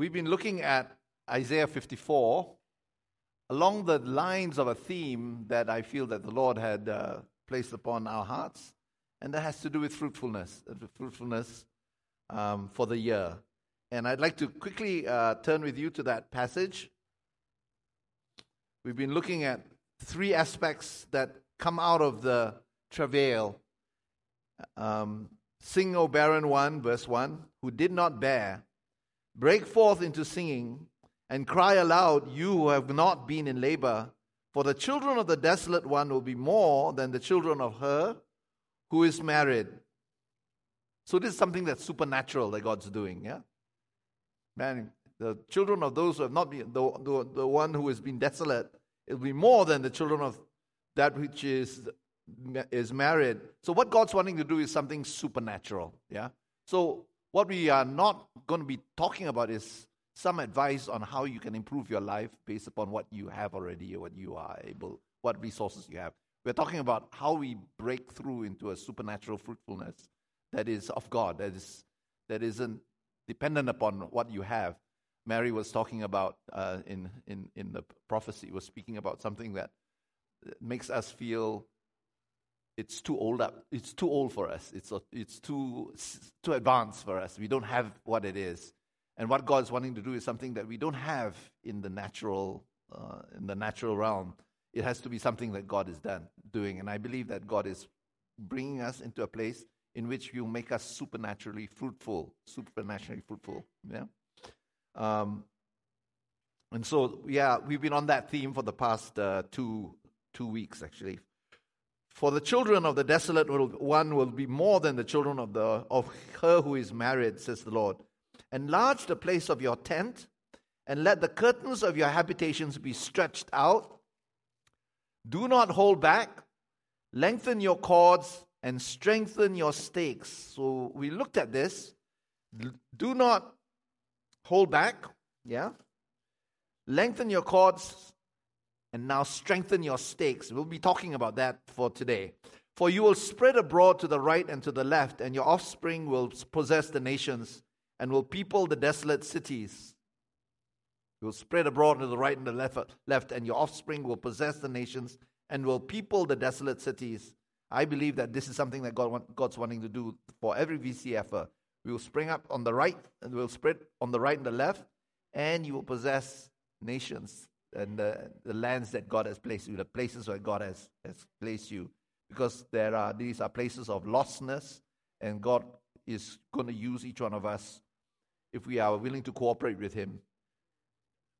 we've been looking at Isaiah 54 along the lines of a theme that I feel that the Lord had uh, placed upon our hearts, and that has to do with fruitfulness, uh, fruitfulness um, for the year. And I'd like to quickly uh, turn with you to that passage. We've been looking at three aspects that come out of the travail. Um, Sing, O barren one, verse 1, who did not bear. Break forth into singing and cry aloud, you who have not been in labor. For the children of the desolate one will be more than the children of her who is married. So, this is something that's supernatural that God's doing, yeah? Man, the children of those who have not been, the, the, the one who has been desolate, it will be more than the children of that which is is married. So what God's wanting to do is something supernatural. Yeah. So what we are not going to be talking about is some advice on how you can improve your life based upon what you have already or what you are able, what resources you have. We're talking about how we break through into a supernatural fruitfulness that is of God, that is that isn't dependent upon what you have. Mary was talking about uh, in, in, in the prophecy, was speaking about something that makes us feel it's too old up. It's too old for us. It's, it's too, too advanced for us. We don't have what it is. And what God's wanting to do is something that we don't have in the natural, uh, in the natural realm. It has to be something that God is done, doing. And I believe that God is bringing us into a place in which will make us supernaturally fruitful, supernaturally fruitful. Yeah. Um, and so, yeah, we've been on that theme for the past uh, two two weeks, actually. For the children of the desolate one will be more than the children of, the, of her who is married, says the Lord. Enlarge the place of your tent, and let the curtains of your habitations be stretched out. Do not hold back. Lengthen your cords and strengthen your stakes. So we looked at this. Do not hold back. Yeah. Lengthen your cords and now strengthen your stakes. We'll be talking about that for today. For you will spread abroad to the right and to the left, and your offspring will possess the nations and will people the desolate cities. You will spread abroad to the right and the left, and your offspring will possess the nations and will people the desolate cities. I believe that this is something that God God's wanting to do for every VCFer. We will spring up on the right, and we will spread on the right and the left, and you will possess nations and the, the lands that God has placed you, the places where God has, has placed you. Because there are these are places of lostness, and God is going to use each one of us if we are willing to cooperate with Him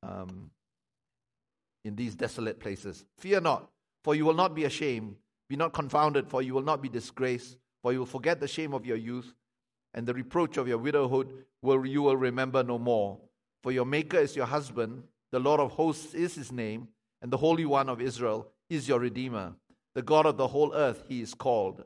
um, in these desolate places. Fear not, for you will not be ashamed. Be not confounded, for you will not be disgraced. For you will forget the shame of your youth, and the reproach of your widowhood will you will remember no more. For your Maker is your husband the Lord of hosts is his name, and the Holy One of Israel is your Redeemer. The God of the whole earth, he is called.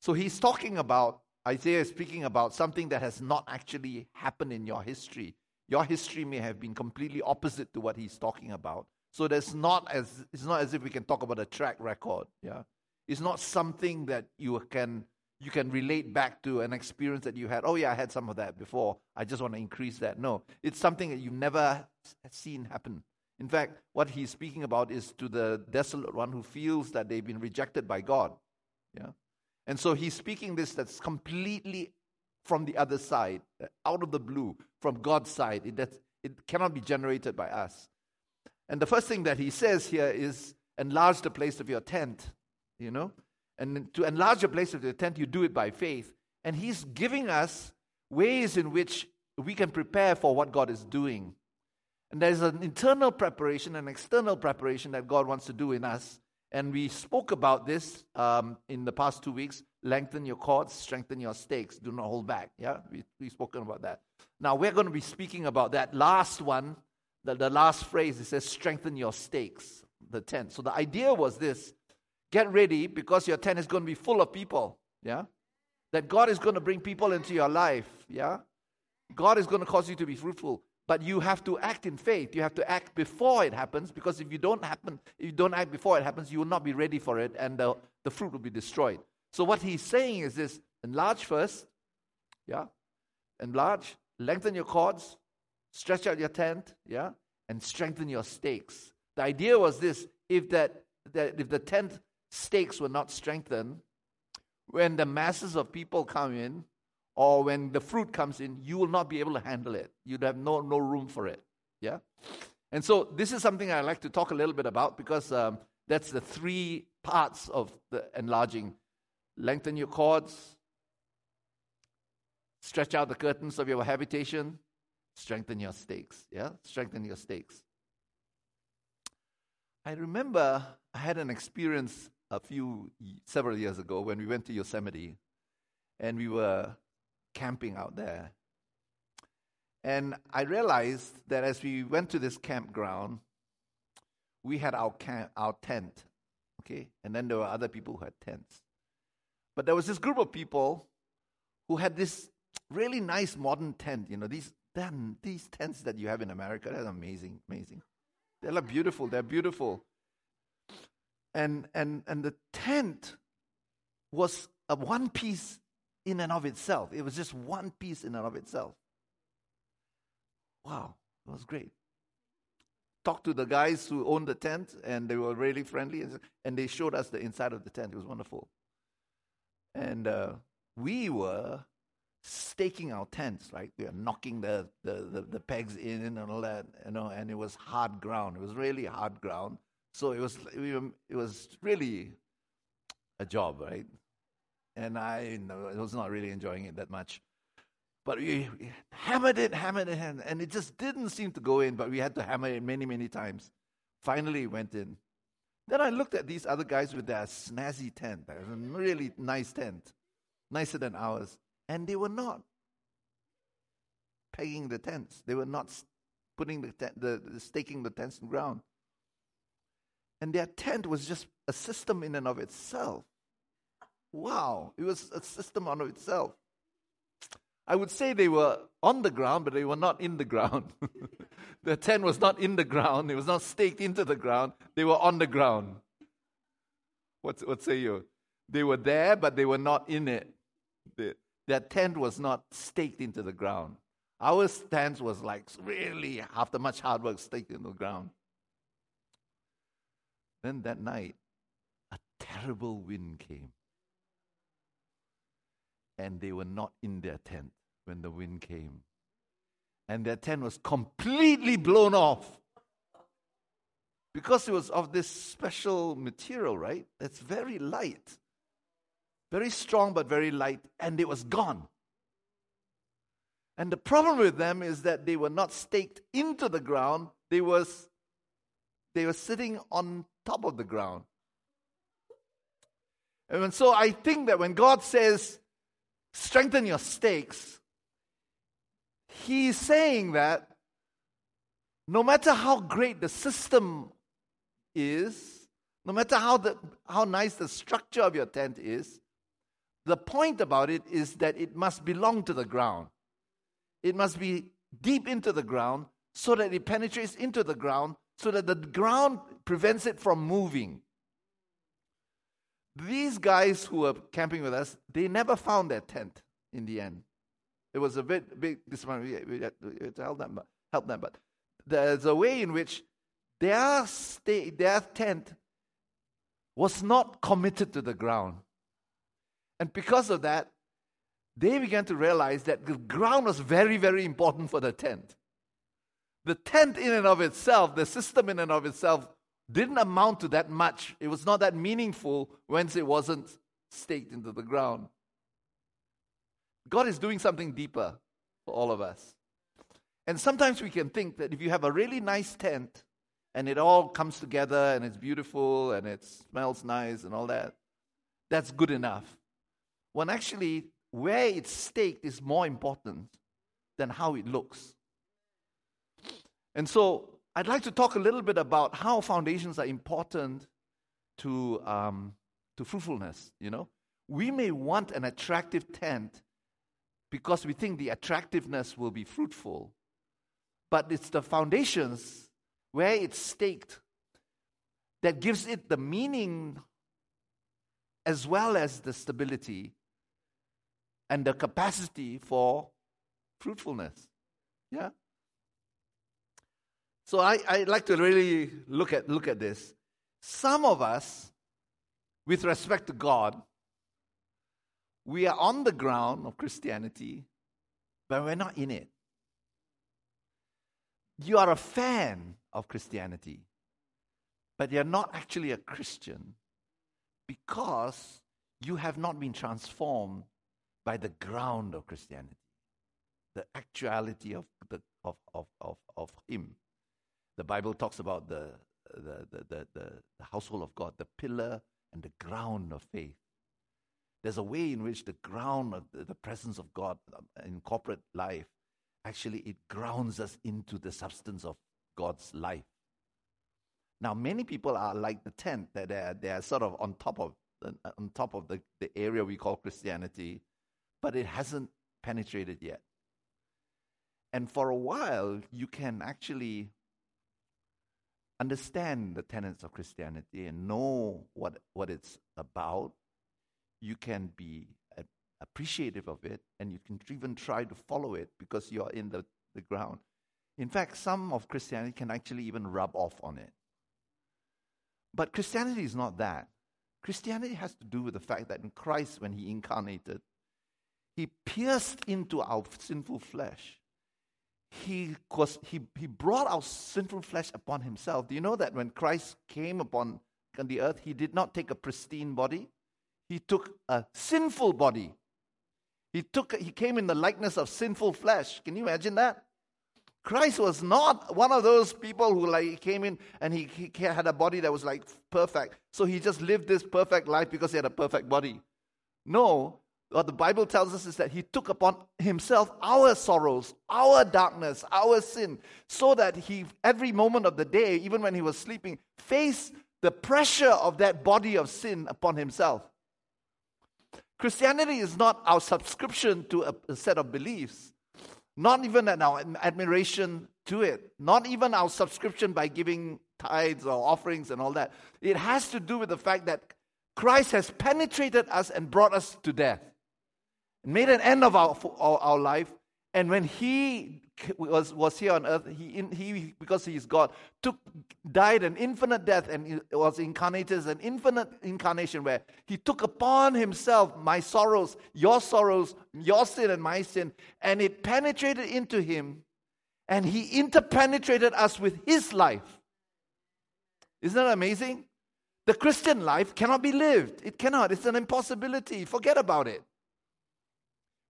So he's talking about, Isaiah is speaking about something that has not actually happened in your history. Your history may have been completely opposite to what he's talking about. So there's not as it's not as if we can talk about a track record. Yeah. It's not something that you can you can relate back to an experience that you had. Oh, yeah, I had some of that before. I just want to increase that. No, it's something that you've never seen happen. In fact, what he's speaking about is to the desolate one who feels that they've been rejected by God. Yeah? And so he's speaking this that's completely from the other side, uh, out of the blue, from God's side. It, that, it cannot be generated by us. And the first thing that he says here is enlarge the place of your tent, you know? And to enlarge the place of the tent, you do it by faith. And He's giving us ways in which we can prepare for what God is doing. And there's an internal preparation and external preparation that God wants to do in us. And we spoke about this um, in the past two weeks. Lengthen your cords, strengthen your stakes, do not hold back. Yeah, we, we've spoken about that. Now we're going to be speaking about that last one, the, the last phrase. It says, strengthen your stakes, the tent. So the idea was this Get ready because your tent is going to be full of people. Yeah? That God is going to bring people into your life. Yeah? God is going to cause you to be fruitful. But you have to act in faith. You have to act before it happens because if you don't happen, if you don't act before it happens, you will not be ready for it and the, the fruit will be destroyed. So what he's saying is this enlarge first, yeah? Enlarge, lengthen your cords, stretch out your tent, yeah, and strengthen your stakes. The idea was this if that, that if the tent stakes were not strengthened, when the masses of people come in, or when the fruit comes in, you will not be able to handle it. You'd have no, no room for it. Yeah? And so this is something I like to talk a little bit about because um, that's the three parts of the enlarging. Lengthen your cords, stretch out the curtains of your habitation, strengthen your stakes. Yeah? Strengthen your stakes. I remember I had an experience a few, several years ago when we went to Yosemite and we were camping out there. And I realized that as we went to this campground, we had our, camp, our tent, okay? And then there were other people who had tents. But there was this group of people who had this really nice modern tent. You know, these, damn, these tents that you have in America, they're amazing, amazing. They're like beautiful, they're beautiful. And, and, and the tent was a one piece in and of itself. It was just one piece in and of itself. Wow, it was great. Talked to the guys who owned the tent, and they were really friendly, and they showed us the inside of the tent. It was wonderful. And uh, we were staking our tents, right? We were knocking the, the, the, the, pegs in and all that, you know, and it was hard ground. It was really hard ground. So it was, it was really a job, right? And I was not really enjoying it that much. But we, hammered it, hammered it, and it just didn't seem to go in, but we had to hammer it many, many times. Finally, it went in. Then I looked at these other guys with their snazzy tent, a really nice tent, nicer than ours, and they were not pegging the tents. They were not putting the, tent, the, the staking the tents in the ground. And their tent was just a system in and of itself. Wow, it was a system on itself. I would say they were on the ground, but they were not in the ground. the tent was not in the ground, it was not staked into the ground, they were on the ground. What, what say you? They were there, but they were not in it. The, their tent was not staked into the ground. Our tent was like really, after much hard work, staked into the ground. Then that night, a terrible wind came and they were not in their tent when the wind came. And their tent was completely blown off. Because it was of this special material, right? That's very light. Very strong, but very light. And it was gone. And the problem with them is that they were not staked into the ground, they, was, they were sitting on top of the ground. And so I think that when God says, strengthen your stakes, he's saying that no matter how great the system is, no matter how, the, how nice the structure of your tent is, the point about it is that it must belong to the ground. It must be deep into the ground so that it penetrates into the ground, so that the ground prevents it from moving. These guys who were camping with us, they never found their tent in the end. It was a bit big disappointment. We had to help them, help them, but there's a way in which their stay, their tent was not committed to the ground. And because of that, they began to realize that the ground was very, very important for the tent. The tent, in and of itself, the system in and of itself, didn't amount to that much. It was not that meaningful once it wasn't staked into the ground. God is doing something deeper for all of us. And sometimes we can think that if you have a really nice tent and it all comes together and it's beautiful and it smells nice and all that, that's good enough. When actually, where it's staked is more important than how it looks. And so I'd like to talk a little bit about how foundations are important to, um, to fruitfulness. You know, we may want an attractive tent because we think the attractiveness will be fruitful, but it's the foundations where it's staked that gives it the meaning as well as the stability and the capacity for fruitfulness. Yeah? So I, I like to really look at, look at this. Some of us, with respect to God, we are on the ground of Christianity, but we're not in it. You are a fan of Christianity, but you're not actually a Christian because you have not been transformed by the ground of Christianity, the actuality of, the, of, of, of, of Him. The Bible talks about the, the, the, the, the household of God, the pillar and the ground of faith. There's a way in which the ground of the, presence of God um, in corporate life actually it grounds us into the substance of God's life. Now, many people are like the tent that they are, they are sort of on top of on top of the, the area we call Christianity, but it hasn't penetrated yet. And for a while, you can actually understand the tenets of Christianity and know what, what it's about. You can be appreciative of it and you can even try to follow it because you're in the, the ground. In fact, some of Christianity can actually even rub off on it. But Christianity is not that. Christianity has to do with the fact that in Christ, when He incarnated, He pierced into our sinful flesh. He, was, he, he brought our sinful flesh upon Himself. Do you know that when Christ came upon the earth, He did not take a pristine body? He took a sinful body. He took he came in the likeness of sinful flesh. Can you imagine that? Christ was not one of those people who like he came in and he, he had a body that was like perfect. So he just lived this perfect life because he had a perfect body. No, what the Bible tells us is that he took upon himself our sorrows, our darkness, our sin, so that he, every moment of the day, even when he was sleeping, faced the pressure of that body of sin upon himself. Christianity is not our subscription to a, a set of beliefs. Not even our admiration to it. Not even our subscription by giving tithes or offerings and all that. It has to do with the fact that Christ has penetrated us and brought us to death. Made an end of our, our, our life. And when He was, was here on earth, he, he, because he is God, took, died an infinite death and was incarnated as an infinite incarnation where he took upon himself my sorrows, your sorrows, your sin and my sin, and it penetrated into him and he interpenetrated us with his life. Isn't that amazing? The Christian life cannot be lived. It cannot. It's an impossibility. Forget about it.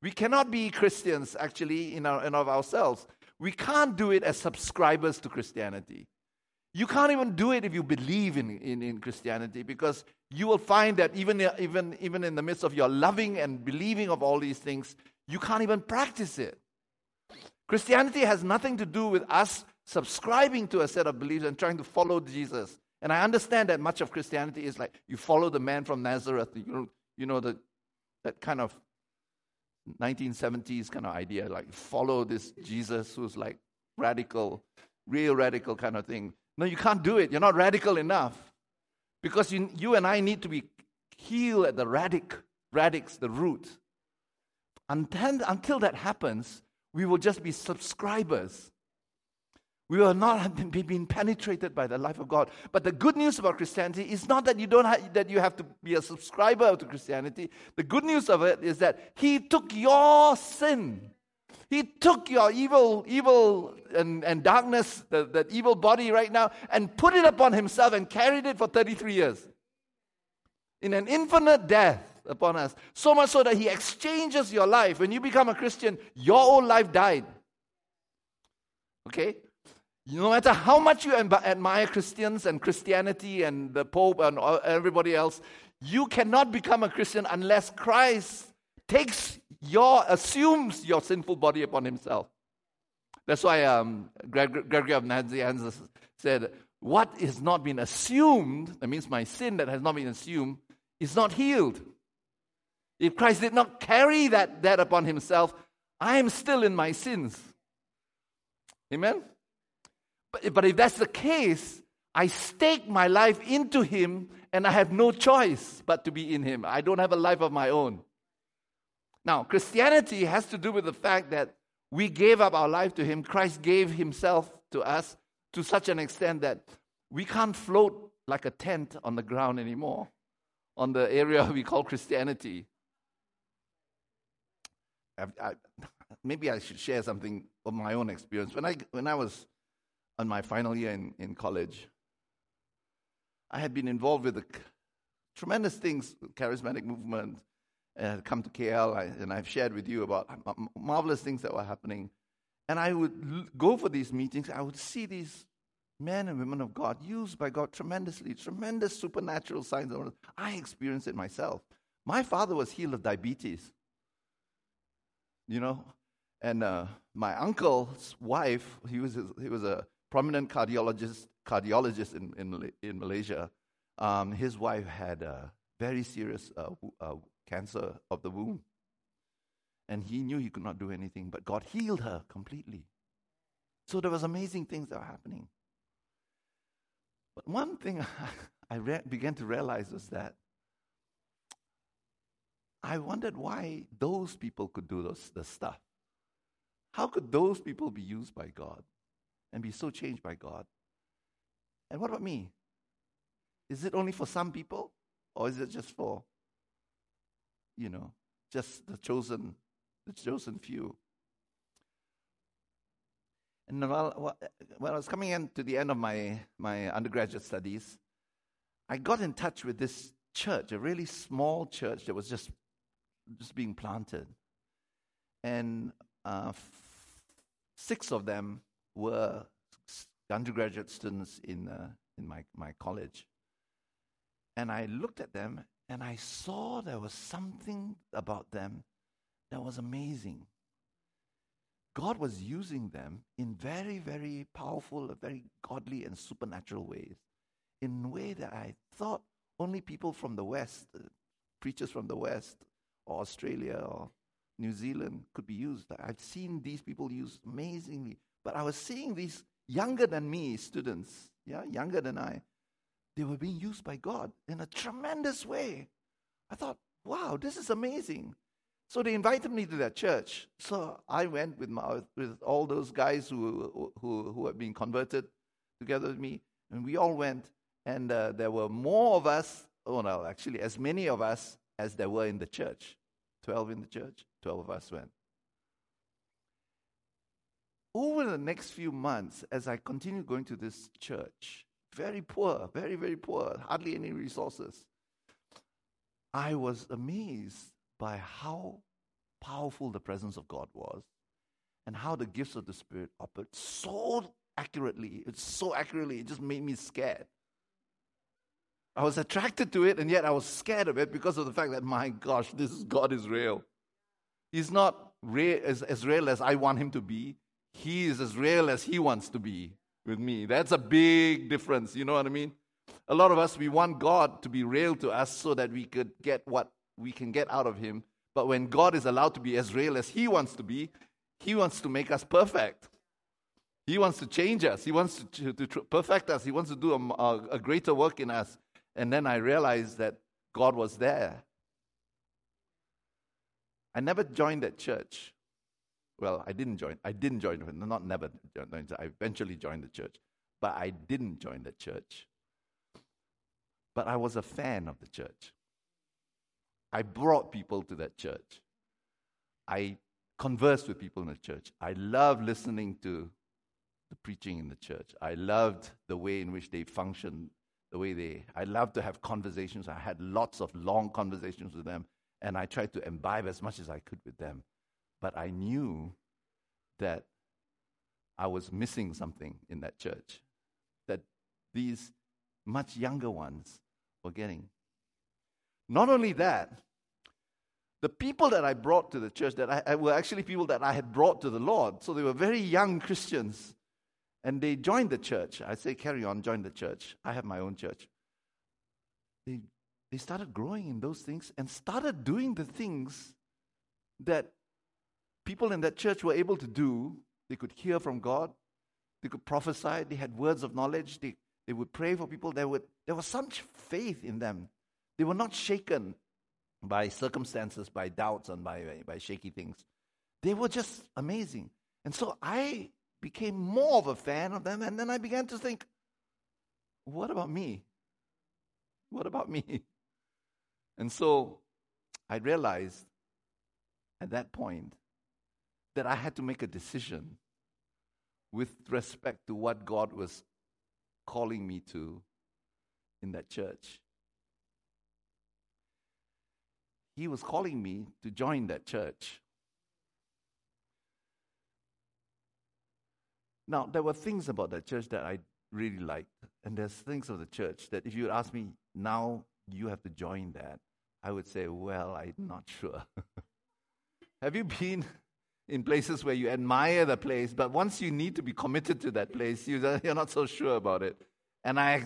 We cannot be Christians actually in, our, of ourselves. We can't do it as subscribers to Christianity. You can't even do it if you believe in, in, in Christianity because you will find that even, even, even in the midst of your loving and believing of all these things, you can't even practice it. Christianity has nothing to do with us subscribing to a set of beliefs and trying to follow Jesus. And I understand that much of Christianity is like you follow the man from Nazareth, you know, you know the, that kind of 1970s kind of idea, like follow this Jesus who's like radical, real radical kind of thing. No, you can't do it. You're not radical enough. Because you, you and I need to be healed at the radic, radix, the root. Until, until that happens, we will just be subscribers we will not been, been penetrated by the life of God. But the good news about Christianity is not that you don't have, that you have to be a subscriber to Christianity. The good news of it is that He took your sin. He took your evil, evil and, and darkness, the, that evil body right now, and put it upon himself and carried it for 33 years. In an infinite death upon us. So much so that he exchanges your life. When you become a Christian, your old life died. Okay? No matter how much you admire Christians and Christianity and the Pope and everybody else, you cannot become a Christian unless Christ takes your, assumes your sinful body upon himself. That's why um, Gregory of Nazianzus said, What is not been assumed, that means my sin that has not been assumed, is not healed. If Christ did not carry that, that upon himself, I am still in my sins. Amen? But, but if that's the case, I stake my life into Him and I have no choice but to be in Him. I don't have a life of my own. Now, Christianity has to do with the fact that we gave up our life to Him. Christ gave Himself to us to such an extent that we can't float like a tent on the ground anymore, on the area we call Christianity. I, I, maybe I should share something of my own experience. When I, when I was on my final year in, in college, I had been involved with the tremendous things, charismatic movement, uh, come to KL, I, and I've shared with you about marvelous things that were happening. And I would l- go for these meetings, I would see these men and women of God used by God tremendously, tremendous supernatural signs. I experienced it myself. My father was healed of diabetes, you know, and uh, my uncle's wife, he was, he was a prominent cardiologist, cardiologist in, in, in Malaysia. Um, his wife had a very serious uh, uh, cancer of the womb. And he knew he could not do anything, but God healed her completely. So there was amazing things that were happening. But one thing I re- began to realize was that I wondered why those people could do those, the stuff. How could those people be used by God and be so changed by God? And what about me? Is it only for some people? Or is it just for, you know, just the chosen, the chosen few? And while, when I was coming in to the end of my, my undergraduate studies, I got in touch with this church, a really small church that was just, just being planted. And uh, f- six of them were undergraduate students in, uh, in my, my college. And I looked at them and I saw there was something about them that was amazing. God was using them in very, very powerful, very godly and supernatural ways, in a way that I thought only people from the West, uh, preachers from the West, or Australia, or New Zealand could be used. I've seen these people used amazingly, but I was seeing these younger than me students, yeah, younger than I, they were being used by God in a tremendous way. I thought, wow, this is amazing. So they invited me to their church. So I went with, my, with all those guys who, who, who had been converted together with me, and we all went. And uh, there were more of us, oh no, actually, as many of us as there were in the church. 12 in the church, 12 of us went. Over the next few months, as I continued going to this church, very poor, very, very poor, hardly any resources, I was amazed by how powerful the presence of God was and how the gifts of the Spirit operate so accurately. It's so accurately, it just made me scared. I was attracted to it, and yet I was scared of it because of the fact that, my gosh, this God is real. He's not real, as, as real as I want him to be. He is as real as he wants to be with me. That's a big difference. You know what I mean? A lot of us, we want God to be real to us so that we could get what we can get out of Him. But when God is allowed to be as real as He wants to be, He wants to make us perfect. He wants to change us. He wants to, to, to perfect us. He wants to do a, a, a greater work in us. And then I realized that God was there. I never joined that church. Well, I didn't join. I didn't join. Not never. I eventually joined the church, but I didn't join the church. But I was a fan of the church. I brought people to that church. I conversed with people in the church. I loved listening to the preaching in the church. I loved the way in which they functioned, the way they. I loved to have conversations. I had lots of long conversations with them, and I tried to imbibe as much as I could with them. But I knew that I was missing something in that church that these much younger ones were getting. Not only that, the people that I brought to the church that I, were actually people that I had brought to the Lord. So they were very young Christians. And they joined the church. I say, carry on, join the church. I have my own church. They, they started growing in those things and started doing the things that people in that church were able to do. They could hear from God, they could prophesy, they had words of knowledge, they, they would pray for people. There, would, there was such faith in them they were not shaken by circumstances, by doubts, and by, by shaky things. They were just amazing. And so I became more of a fan of them. And then I began to think, what about me? What about me? And so I realized at that point that I had to make a decision with respect to what God was calling me to in that church. He was calling me to join that church. Now, there were things about that church that I really liked. And there's things of the church that if you ask me, now you have to join that, I would say, well, I'm not sure. have you been in places where you admire the place, but once you need to be committed to that place, you, are not so sure about it? And I,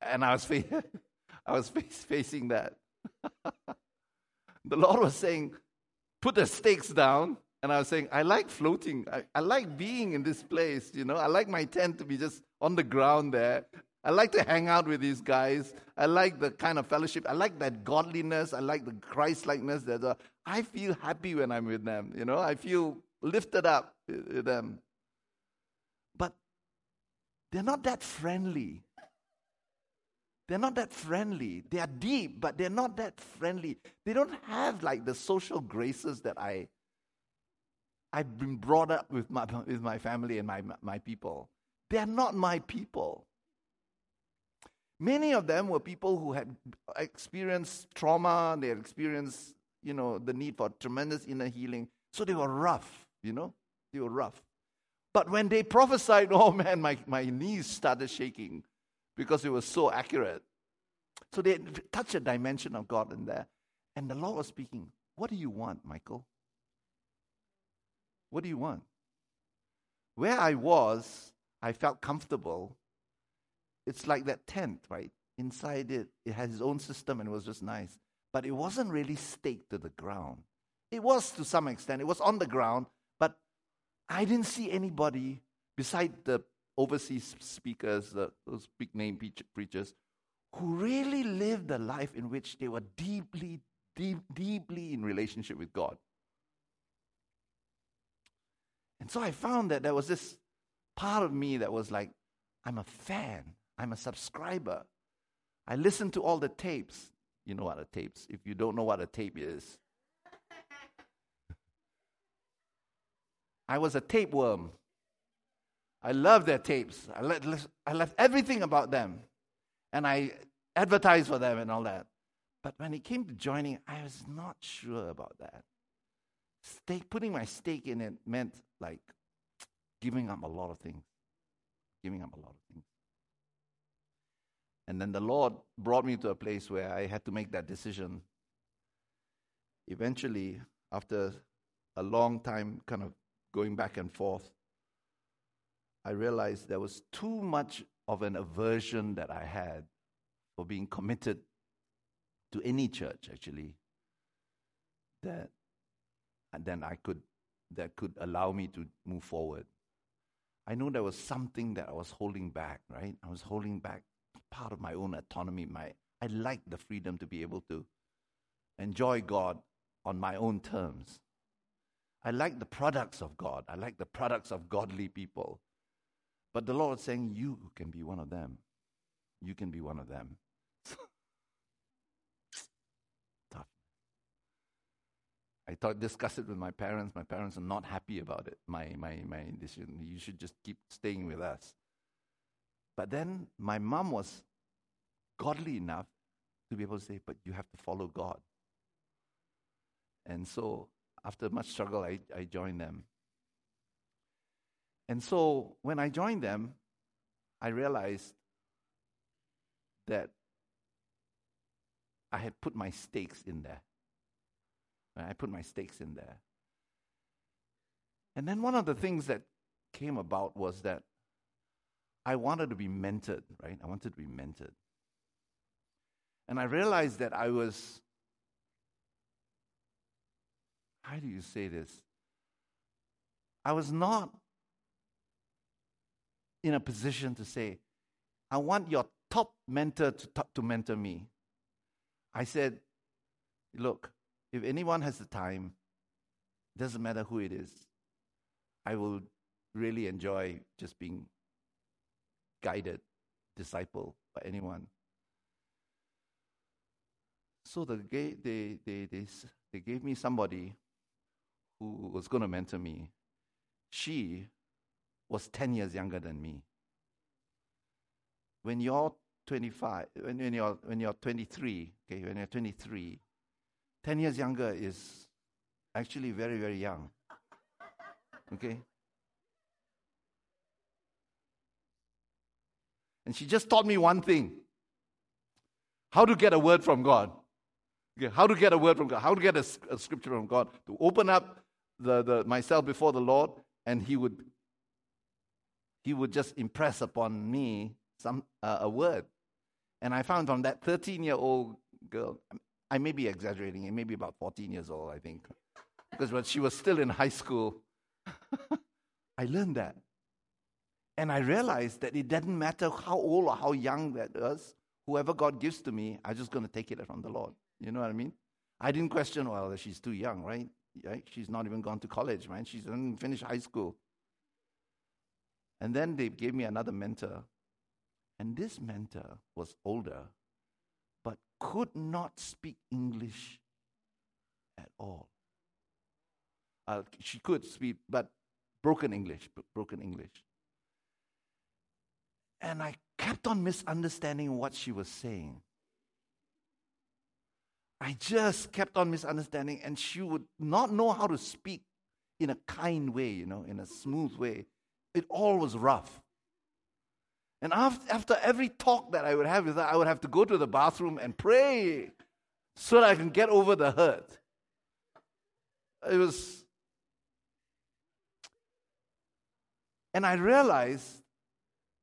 and I was, I was facing that. the Lord was saying, put the stakes down and I was saying, I like floating. I, I like being in this place, you know. I like my tent to be just on the ground there. I like to hang out with these guys. I like the kind of fellowship. I like that godliness. I like the Christ likeness. Uh, I feel happy when I'm with them. You know, I feel lifted up with them. But they're not that friendly. They're not that friendly. They are deep, but they're not that friendly. They don't have like the social graces that I I've been brought up with my, with my family and my, my people. They are not my people. Many of them were people who had experienced trauma, they had experienced, you know, the need for tremendous inner healing. So they were rough, you know, they were rough. But when they prophesied, oh man, my, my knees started shaking because it was so accurate. So they touched a dimension of God in there. And the Lord was speaking, What do you want, Michael? What do you want? Where I was, I felt comfortable. It's like that tent, right? Inside it, it has its own system and it was just nice. But it wasn't really staked to the ground. It was to some extent, it was on the ground, but I didn't see anybody beside the overseas speakers, the, those big name preachers, who really lived a life in which they were deeply, deep, deeply in relationship with God. And so I found that there was this part of me that was like, I'm a fan, I'm a subscriber. I listen to all the tapes. You know what a tapes. If you don't know what a tape is, I was a tapeworm. I love their tapes. I, left, I left everything about them. And I advertised for them and all that. But when it came to joining, I was not sure about that. Stake, putting my stake in it meant like giving up a lot of things. Giving up a lot of things. And then the Lord brought me to a place where I had to make that decision. Eventually, after a long time kind of going back and forth, I realized there was too much of an aversion that I had for being committed to any church, actually, that and then I could that could allow me to move forward. I know there was something that I was holding back, right? I was holding back part of my own autonomy. My I like the freedom to be able to enjoy God on my own terms. I like the products of God. I like the products of godly people. But the Lord is saying, You can be one of them. You can be one of them. Tough. I thought discuss it with my parents. My parents are not happy about it. My my my decision. You should just keep staying with us. But then my mom was godly enough to be able to say, "But you have to follow God." And so, after much struggle, I, I joined them. And so, when I joined them, I realized that I had put my stakes in there. I put my stakes in there. And then one of the things that came about was that I wanted to be mentored, right? I wanted to be mentored. And I realized that I was, how do you say this? I was not in a position to say, I want your top mentor to, to mentor me. I said, look, if anyone has the time, doesn't matter who it is, I will really enjoy just being guided, disciple by anyone. So the, they, they, they, they, gave me somebody who was going to mentor me. She was 10 years younger than me. When you're 25, when, when, you're, when you're 23, okay, when you're 23, 10 years younger is actually very, very young. Okay? And she just taught me one thing how to get a word from God. Okay, how to get a word from God, how to get a, a scripture from God, to open up the, the, myself before the Lord, and He would He would just impress upon me some uh, a word. And I found from that 13 year old girl, I may be exaggerating, it may be about 14 years old, I think, because when she was still in high school, I learned that. And I realized that it doesn't matter how old or how young that is, whoever God gives to me, I'm just going to take it from the Lord. You know what I mean? I didn't question, well, she's too young, right? right? She's not even gone to college, right? She's not finished high school. And then they gave me another mentor. And this mentor was older, but could not speak English at all. Uh, she could speak, but broken English, broken English. And I kept on misunderstanding what she was saying. I just kept on misunderstanding, and she would not know how to speak in a kind way, you know, in a smooth way. It all was rough. And after, after every talk that I would have with her, I would have to go to the bathroom and pray so that I can get over the hurt. It was. And I realized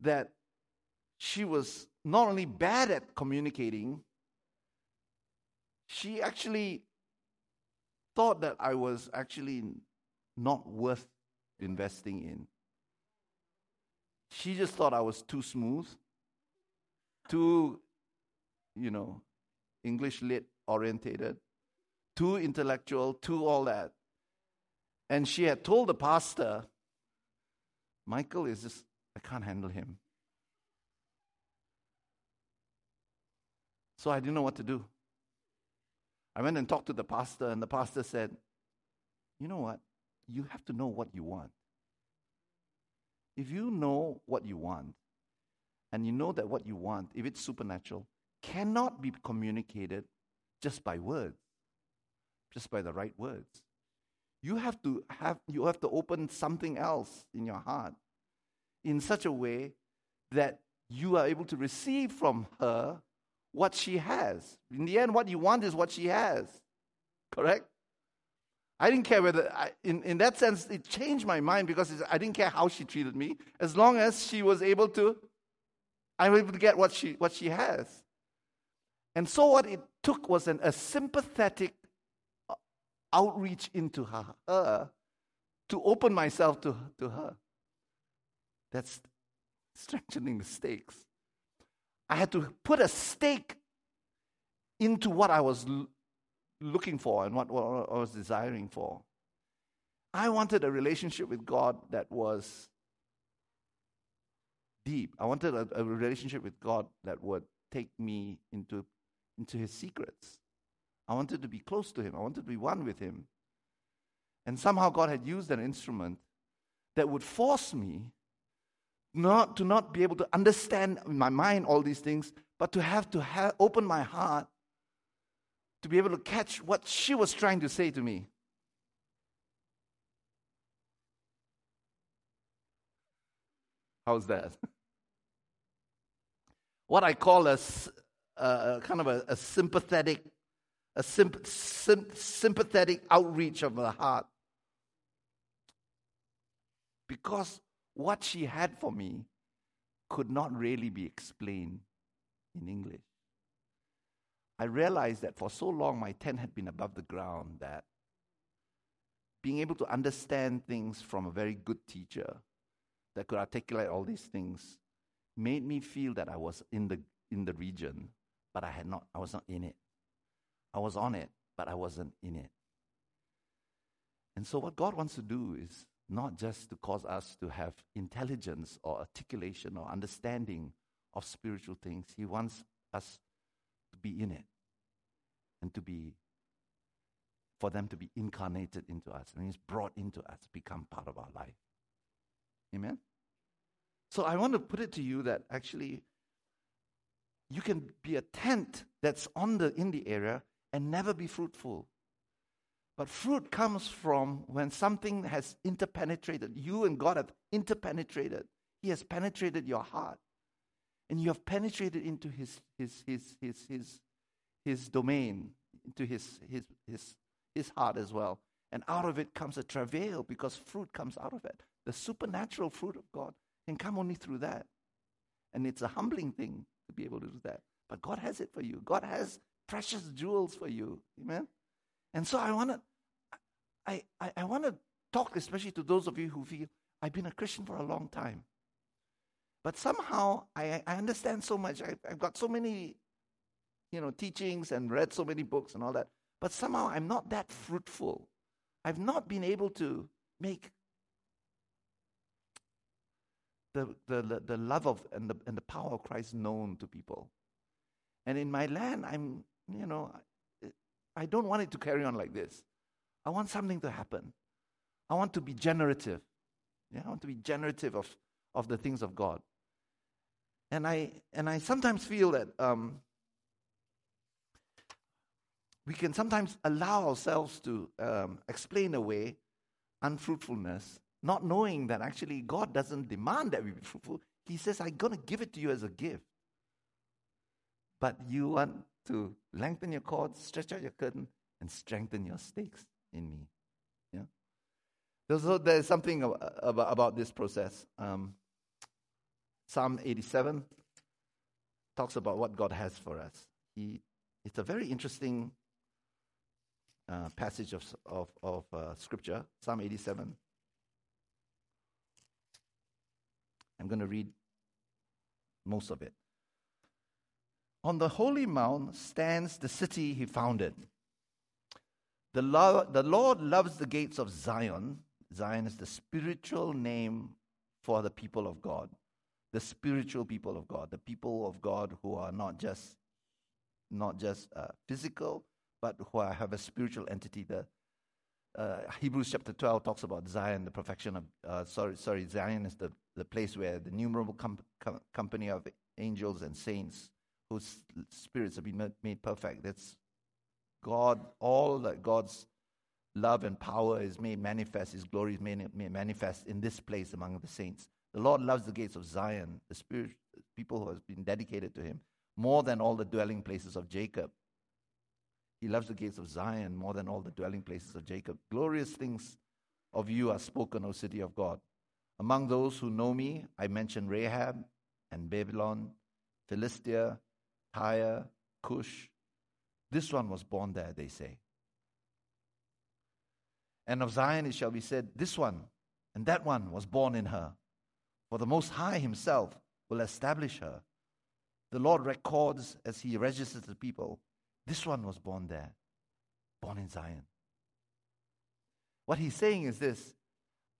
that she was not only bad at communicating, she actually thought that I was actually not worth investing in. She just thought I was too smooth, too, you know, English lit orientated, too intellectual, too all that. And she had told the pastor, Michael is just, I can't handle him. So I didn't know what to do. I went and talked to the pastor, and the pastor said, You know what? You have to know what you want. If you know what you want, and you know that what you want, if it's supernatural, cannot be communicated just by words, just by the right words. You have to have you have to open something else in your heart in such a way that you are able to receive from her what she has. In the end, what you want is what she has. Correct? I didn't care whether, I, in, in that sense, it changed my mind because I didn't care how she treated me, as long as she was able to, I was able to get what she, what she has. And so, what it took was an, a sympathetic uh, outreach into her, her to open myself to, to her. That's strengthening the stakes. I had to put a stake into what I was l- looking for and what, what I was desiring for. I wanted a relationship with God that was deep. I wanted a, a relationship with God that would take me into, into His secrets. I wanted to be close to Him, I wanted to be one with Him. And somehow God had used an instrument that would force me not to not be able to understand in my mind all these things, but to have to have, open my heart to be able to catch what she was trying to say to me. How's that? What I call a, kind of a, a sympathetic, a symp, sympathetic outreach of the heart. Because what she had for me could not really be explained in English. I realized that for so long my tent had been above the ground that being able to understand things from a very good teacher that could articulate all these things made me feel that I was in the in the region, but I had not I was not in it. I was on it, but I wasn't in it. And so what God wants to do is not just to cause us to have intelligence or articulation or understanding of spiritual things. He wants us to be in it and to be, for them to be incarnated into us. And He's brought into us, become part of our life. Amen? So I want to put it to you that actually you can be a tent that's on the in the area and never be fruitful. But fruit comes from when something has interpenetrated. You and God have interpenetrated. He has penetrated your heart. And you have penetrated into his his his his his, his domain, into his, his his his heart as well. And out of it comes a travail because fruit comes out of it. The supernatural fruit of God can come only through that. And it's a humbling thing to be able to do that. But God has it for you. God has precious jewels for you. Amen. And so I want to, I, I, I want to talk especially to those of you who feel I've been a Christian for a long time. But somehow I, I understand so much. I, I've got so many, you know, teachings and read so many books and all that. But somehow I'm not that fruitful. I've not been able to make the, the, the love of and the, and the power of Christ known to people. And in my land, I'm, you know, I don't want it to carry on like this. I want something to happen. I want to be generative. Yeah, I want to be generative of, of the things of God. And I and I sometimes feel that um, we can sometimes allow ourselves to um, explain away unfruitfulness not knowing that actually God doesn't demand that we be fruitful. He says, I'm going to give it to you as a gift. But you want to lengthen your cords, stretch out your curtain, and strengthen your stakes in me. Yeah. There's, there's something about, about this process. Um, Psalm 87 talks about what God has for us. He, it's a very interesting uh, passage of, of, of uh, scripture, Psalm 87. I'm going to read most of it. On the holy mount stands the city he founded. The, lo- the Lord loves the gates of Zion. Zion is the spiritual name for the people of God, the spiritual people of God, the people of God who are not just not just uh, physical, but who are, have a spiritual entity. The uh, Hebrews chapter 12 talks about Zion, the perfection of, uh, sorry, sorry, Zion is the, the place where the numerable com- com- company of angels and saints whose spirits have been made perfect. That's God, all that God's love and power is made manifest, His glory is made, manifest in this place among the saints. The Lord loves the gates of Zion, the spirit, people who have been dedicated to Him, more than all the dwelling places of Jacob. He loves the gates of Zion more than all the dwelling places of Jacob. Glorious things of you are spoken, O city of God. Among those who know me, I mention Rahab and Babylon, Philistia, Tyre, Cush. This one was born there, they say. And of Zion it shall be said, This one and that one was born in her. For the Most High Himself will establish her. The Lord records as He registers the people this one was born there, born in Zion. What he's saying is this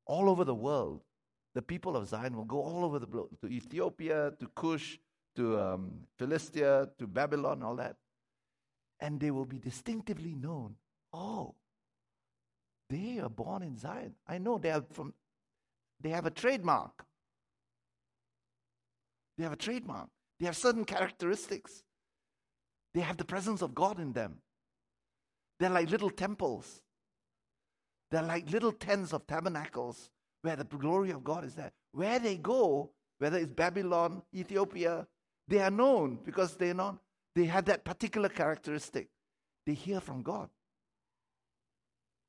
all over the world, the people of Zion will go all over the globe to Ethiopia, to Cush, to um, Philistia, to Babylon, all that. And they will be distinctively known. Oh, they are born in Zion. I know they are from, they have a trademark. They have a trademark. They have certain characteristics. They have the presence of God in them. They're like little temples. They're like little tents of tabernacles where the glory of God is there. Where they go, whether it's Babylon, Ethiopia, they are known because they're not, they have that particular characteristic. They hear from God.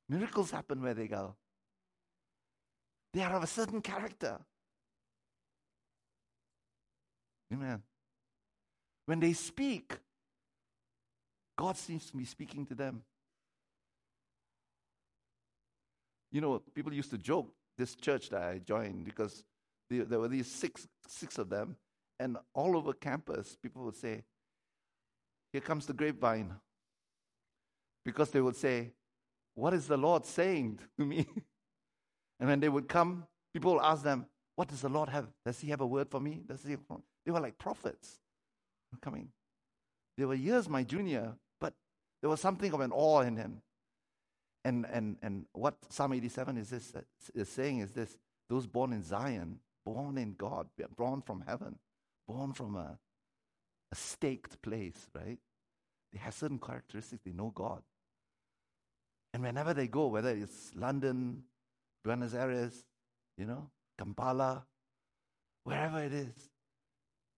Miracles happen where they go. They are of a certain character. Amen. When they speak, God seems to be speaking to them. You know, people used to joke this church that I joined because there were these six, six of them, and all over campus, people would say, Here comes the grapevine. Because they would say, What is the Lord saying to me? And when they would come, people would ask them, What does the Lord have? Does He have a word for me? Does He They were like prophets coming. They were years my junior, but there was something of an awe in him. And, and, and what Psalm 87 is, this, is saying is this those born in Zion, born in God, born from heaven, born from a, a staked place, right? They have certain characteristics, they know God. And whenever they go, whether it's London, Buenos Aires, you know, Kampala, wherever it is,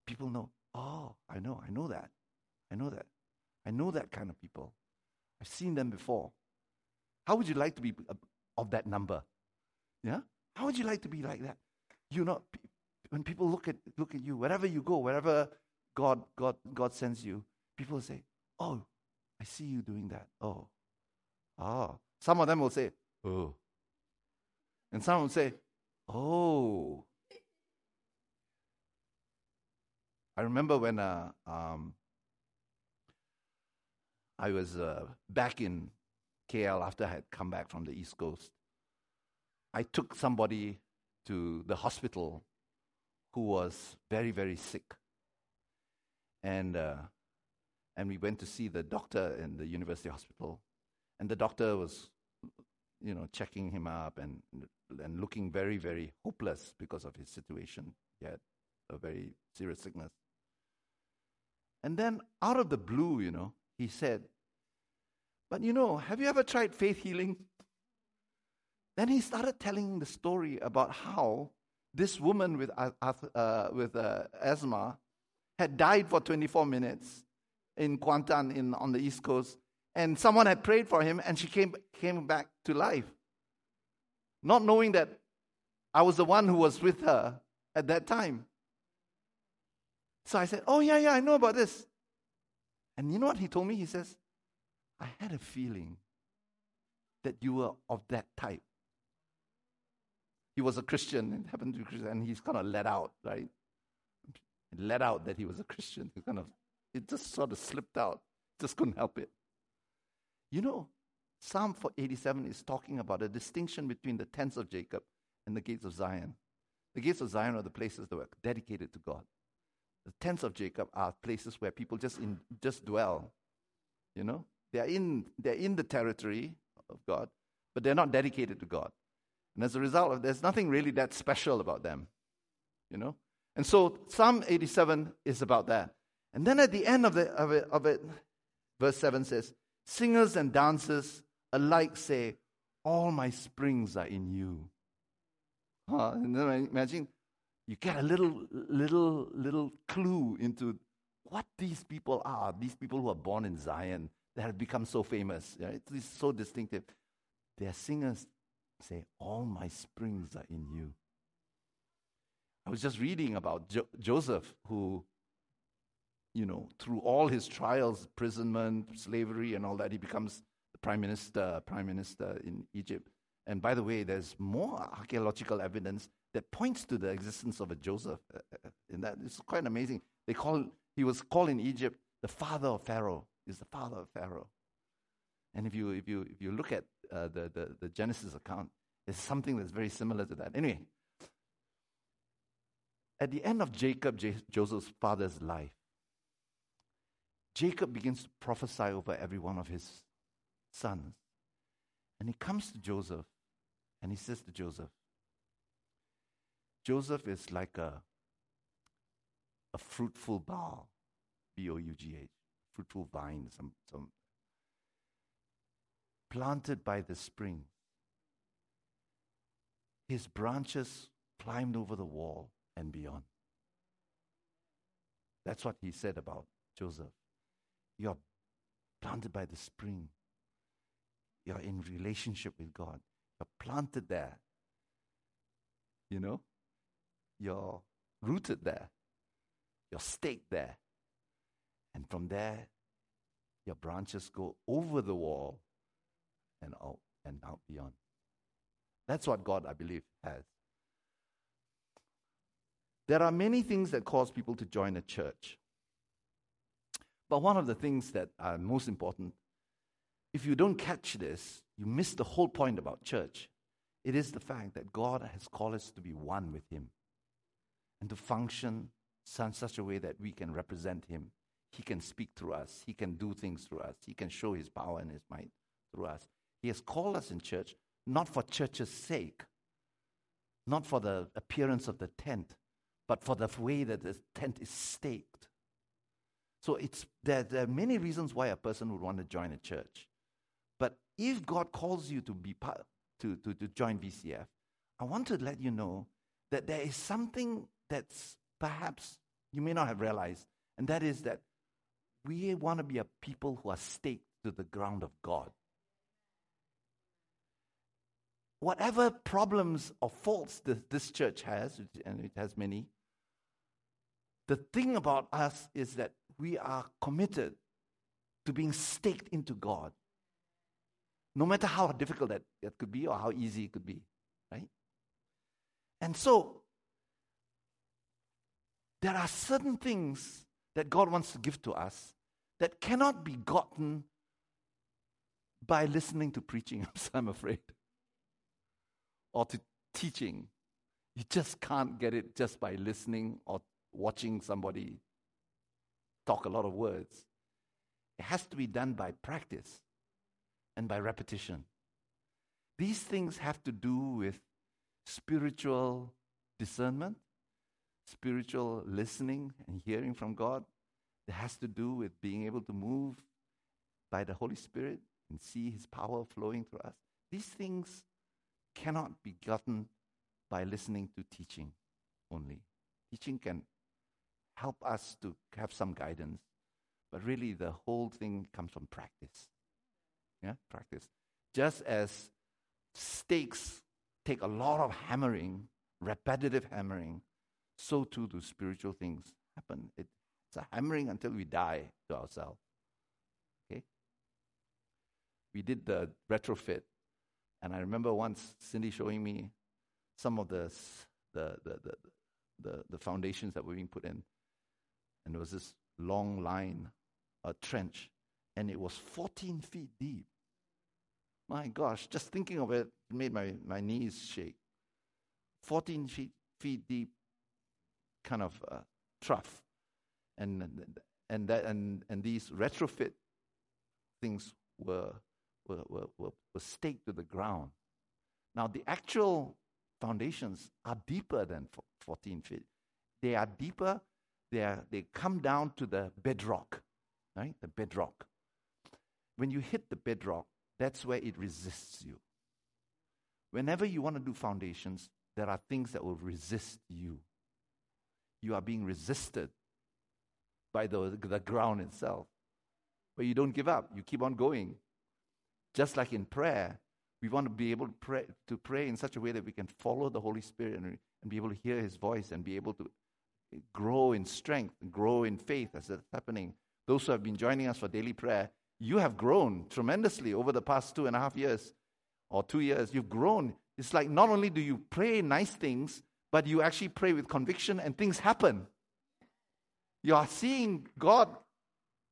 people know, oh, I know, I know that. I know that. I know that kind of people. I've seen them before. How would you like to be uh, of that number? Yeah? How would you like to be like that? You know, when people look at look at you, wherever you go, wherever God God God sends you, people say, "Oh, I see you doing that." Oh, ah. Some of them will say, "Oh," and some will say, "Oh." I remember when uh, um, I was uh, back in KL after I had come back from the East Coast. I took somebody to the hospital who was very, very sick. And, uh, and we went to see the doctor in the university hospital. And the doctor was, you know, checking him up and, and looking very, very hopeless because of his situation. He had a very serious sickness. And then out of the blue, you know, he said, But you know, have you ever tried faith healing? Then he started telling the story about how this woman with, uh, with uh, asthma had died for 24 minutes in Kuantan in, on the East Coast, and someone had prayed for him, and she came, came back to life. Not knowing that I was the one who was with her at that time. So I said, Oh, yeah, yeah, I know about this. And you know what he told me? He says, I had a feeling that you were of that type. He was a Christian and happened to be Christian, and he's kind of let out, right? Let out that he was a Christian. He kind of, it just sort of slipped out. Just couldn't help it. You know, Psalm 87 is talking about a distinction between the tents of Jacob and the gates of Zion. The gates of Zion are the places that were dedicated to God. The tents of Jacob are places where people just in, just dwell. You know, they're in they're in the territory of God, but they're not dedicated to God. And as a result, there's nothing really that special about them. You know? And so Psalm 87 is about that. And then at the end of, the, of, it, of it, verse 7 says, Singers and dancers alike say, All my springs are in you. Huh? And then imagine you get a little, little, little clue into what these people are. These people who are born in Zion that have become so famous. Right? It's so distinctive. They are singers Say, All my springs are in you. I was just reading about jo- Joseph, who, you know, through all his trials, imprisonment, slavery, and all that, he becomes the prime minister, prime minister in Egypt. And by the way, there's more archaeological evidence that points to the existence of a Joseph. Uh, uh in that, it's quite amazing. They call he was called in Egypt the father of Pharaoh. He's the father of Pharaoh. And if you if you if you look at uh, the, the, the Genesis account is something that's very similar to that. Anyway, at the end of Jacob, J- Joseph's father's life, Jacob begins to prophesy over every one of his sons. And he comes to Joseph and he says to Joseph, Joseph is like a, a fruitful bough, B O U G H, fruitful vine, some, some planted by the spring. His branches climbed over the wall and beyond. That's what he said about Joseph. You're planted by the spring. You're in relationship with God. You're planted there. You know? You're rooted there. You're staked there. And from there, your branches go over the wall and out and out beyond. That's what God, I believe, has. There are many things that cause people to join a church. But one of the things that are most important, if you don't catch this, you miss the whole point about church. It is the fact that God has called us to be one with Him and to function in such a way that we can represent Him. He can speak through us, He can do things through us, He can show His power and His might through us. He has called us in church not for church's sake, not for the appearance of the tent, but for the way that the tent is staked. So it's, there, there are many reasons why a person would want to join a church. But if God calls you to be part, to, to, to join VCF, I want to let you know that there is something that's perhaps you may not have realized, and that is that we want to be a people who are staked to the ground of God. Whatever problems or faults that this church has, and it has many, the thing about us is that we are committed to being staked into God. No matter how difficult that, that could be or how easy it could be, right? And so, there are certain things that God wants to give to us that cannot be gotten by listening to preaching, I'm afraid, or to teaching. You just can't get it just by listening or watching somebody talk a lot of words. It has to be done by practice and by repetition. These things have to do with spiritual discernment, spiritual listening and hearing from God. It has to do with being able to move by the Holy Spirit and see His power flowing through us. These things cannot be gotten by listening to teaching only. Teaching can help us to have some guidance, but really the whole thing comes from practice. Yeah, practice. Just as stakes take a lot of hammering, repetitive hammering, so too do spiritual things happen. It, it's a hammering until we die to ourselves. Okay? We did the retrofit, and I remember once Cindy showing me some of the, the, the, the, the, the foundations that were being put in. And there was this long line, a trench, and it was 14 feet deep. My gosh, just thinking of it made my, my knees shake. 14 feet, feet deep kind of uh, trough. And, and, that, and, and these retrofit things were, were, were, were, were staked to the ground. Now, the actual foundations are deeper than 14 feet. They are deeper, they, are, they come down to the bedrock, right? The bedrock. When you hit the bedrock, that's where it resists you. Whenever you want to do foundations, there are things that will resist you. You are being resisted by the, the ground itself. But you don't give up, you keep on going. Just like in prayer, we want to be able to pray, to pray in such a way that we can follow the Holy Spirit and, and be able to hear His voice and be able to grow in strength grow in faith as it's happening. Those who have been joining us for daily prayer, you have grown tremendously over the past two and a half years or two years. You've grown. It's like not only do you pray nice things, but you actually pray with conviction and things happen. You are seeing God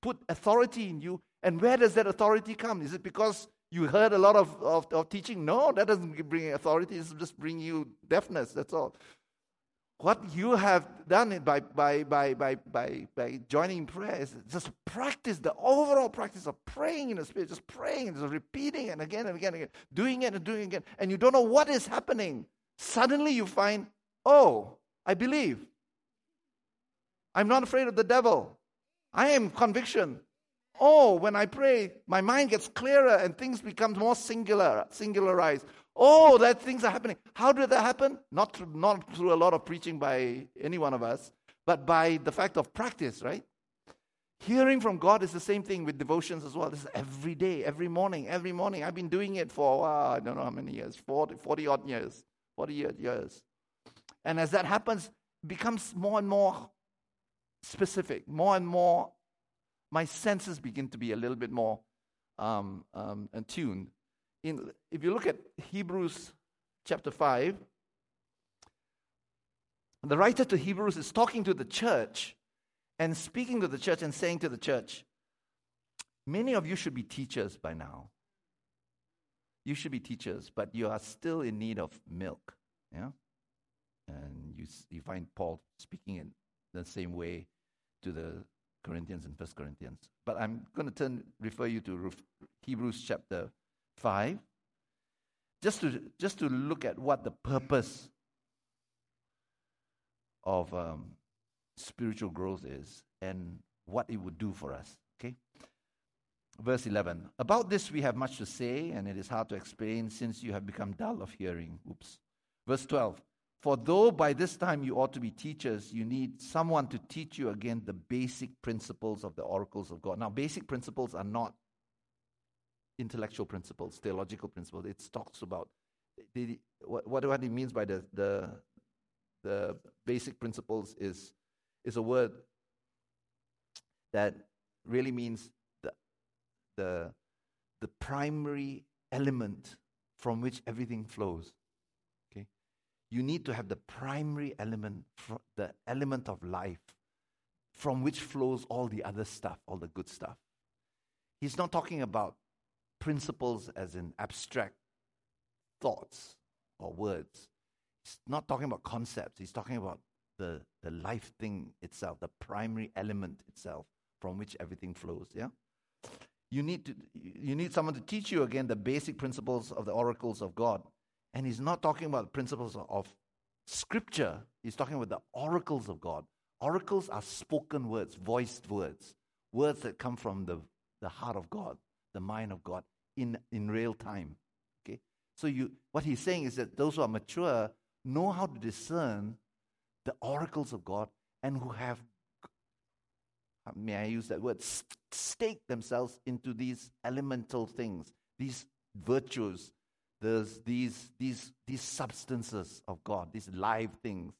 put authority in you. And where does that authority come? Is it because you heard a lot of, of, of teaching? No, that doesn't bring authority. It's just bring you deafness. That's all what you have done by, by, by, by, by, by joining prayer is just practice the overall practice of praying in the Spirit, just praying, just repeating it again and again and again, doing it and doing it again. And you don't know what is happening. Suddenly you find, oh, I believe. I'm not afraid of the devil. I am conviction. Oh, when I pray, my mind gets clearer and things become more singular, singularized. Oh, that things are happening. How did that happen? Not through, not through a lot of preaching by any one of us, but by the fact of practice, right? Hearing from God is the same thing with devotions as well. This is every day, every morning, every morning. I've been doing it for, uh, I don't know how many years, 40, 40 odd years, 40 odd years. And as that happens, becomes more and more specific, more and more, my senses begin to be a little bit more um, um, attuned in, if you look at Hebrews chapter 5, the writer to Hebrews is talking to the church and speaking to the church and saying to the church, Many of you should be teachers by now. You should be teachers, but you are still in need of milk. Yeah? And you, you find Paul speaking in the same way to the Corinthians and First Corinthians. But I'm going to turn, refer you to Hebrews chapter 5, just to, just to look at what the purpose of um, spiritual growth is and what it would do for us. Okay? Verse 11. About this we have much to say, and it is hard to explain since you have become dull of hearing. Oops. Verse 12. For though by this time you ought to be teachers, you need someone to teach you again the basic principles of the oracles of God. Now, basic principles are not intellectual principles, theological principles. It talks about the, what, what it means by the, the, the basic principles is, is a word that really means the, the, the primary element from which everything flows. You need to have the primary element, the element of life, from which flows all the other stuff, all the good stuff. He's not talking about principles as in abstract thoughts or words. He's not talking about concepts. He's talking about the, the life thing itself, the primary element itself from which everything flows. Yeah? You need, to, you need someone to teach you again the basic principles of the oracles of God. And he's not talking about principles of scripture, he's talking about the oracles of God. Oracles are spoken words, voiced words, words that come from the, the heart of God, the mind of God in, in real time. Okay? So you what he's saying is that those who are mature know how to discern the oracles of God and who have may I use that word, stake themselves into these elemental things, these virtues, these, these, these, these substances of God, these live things.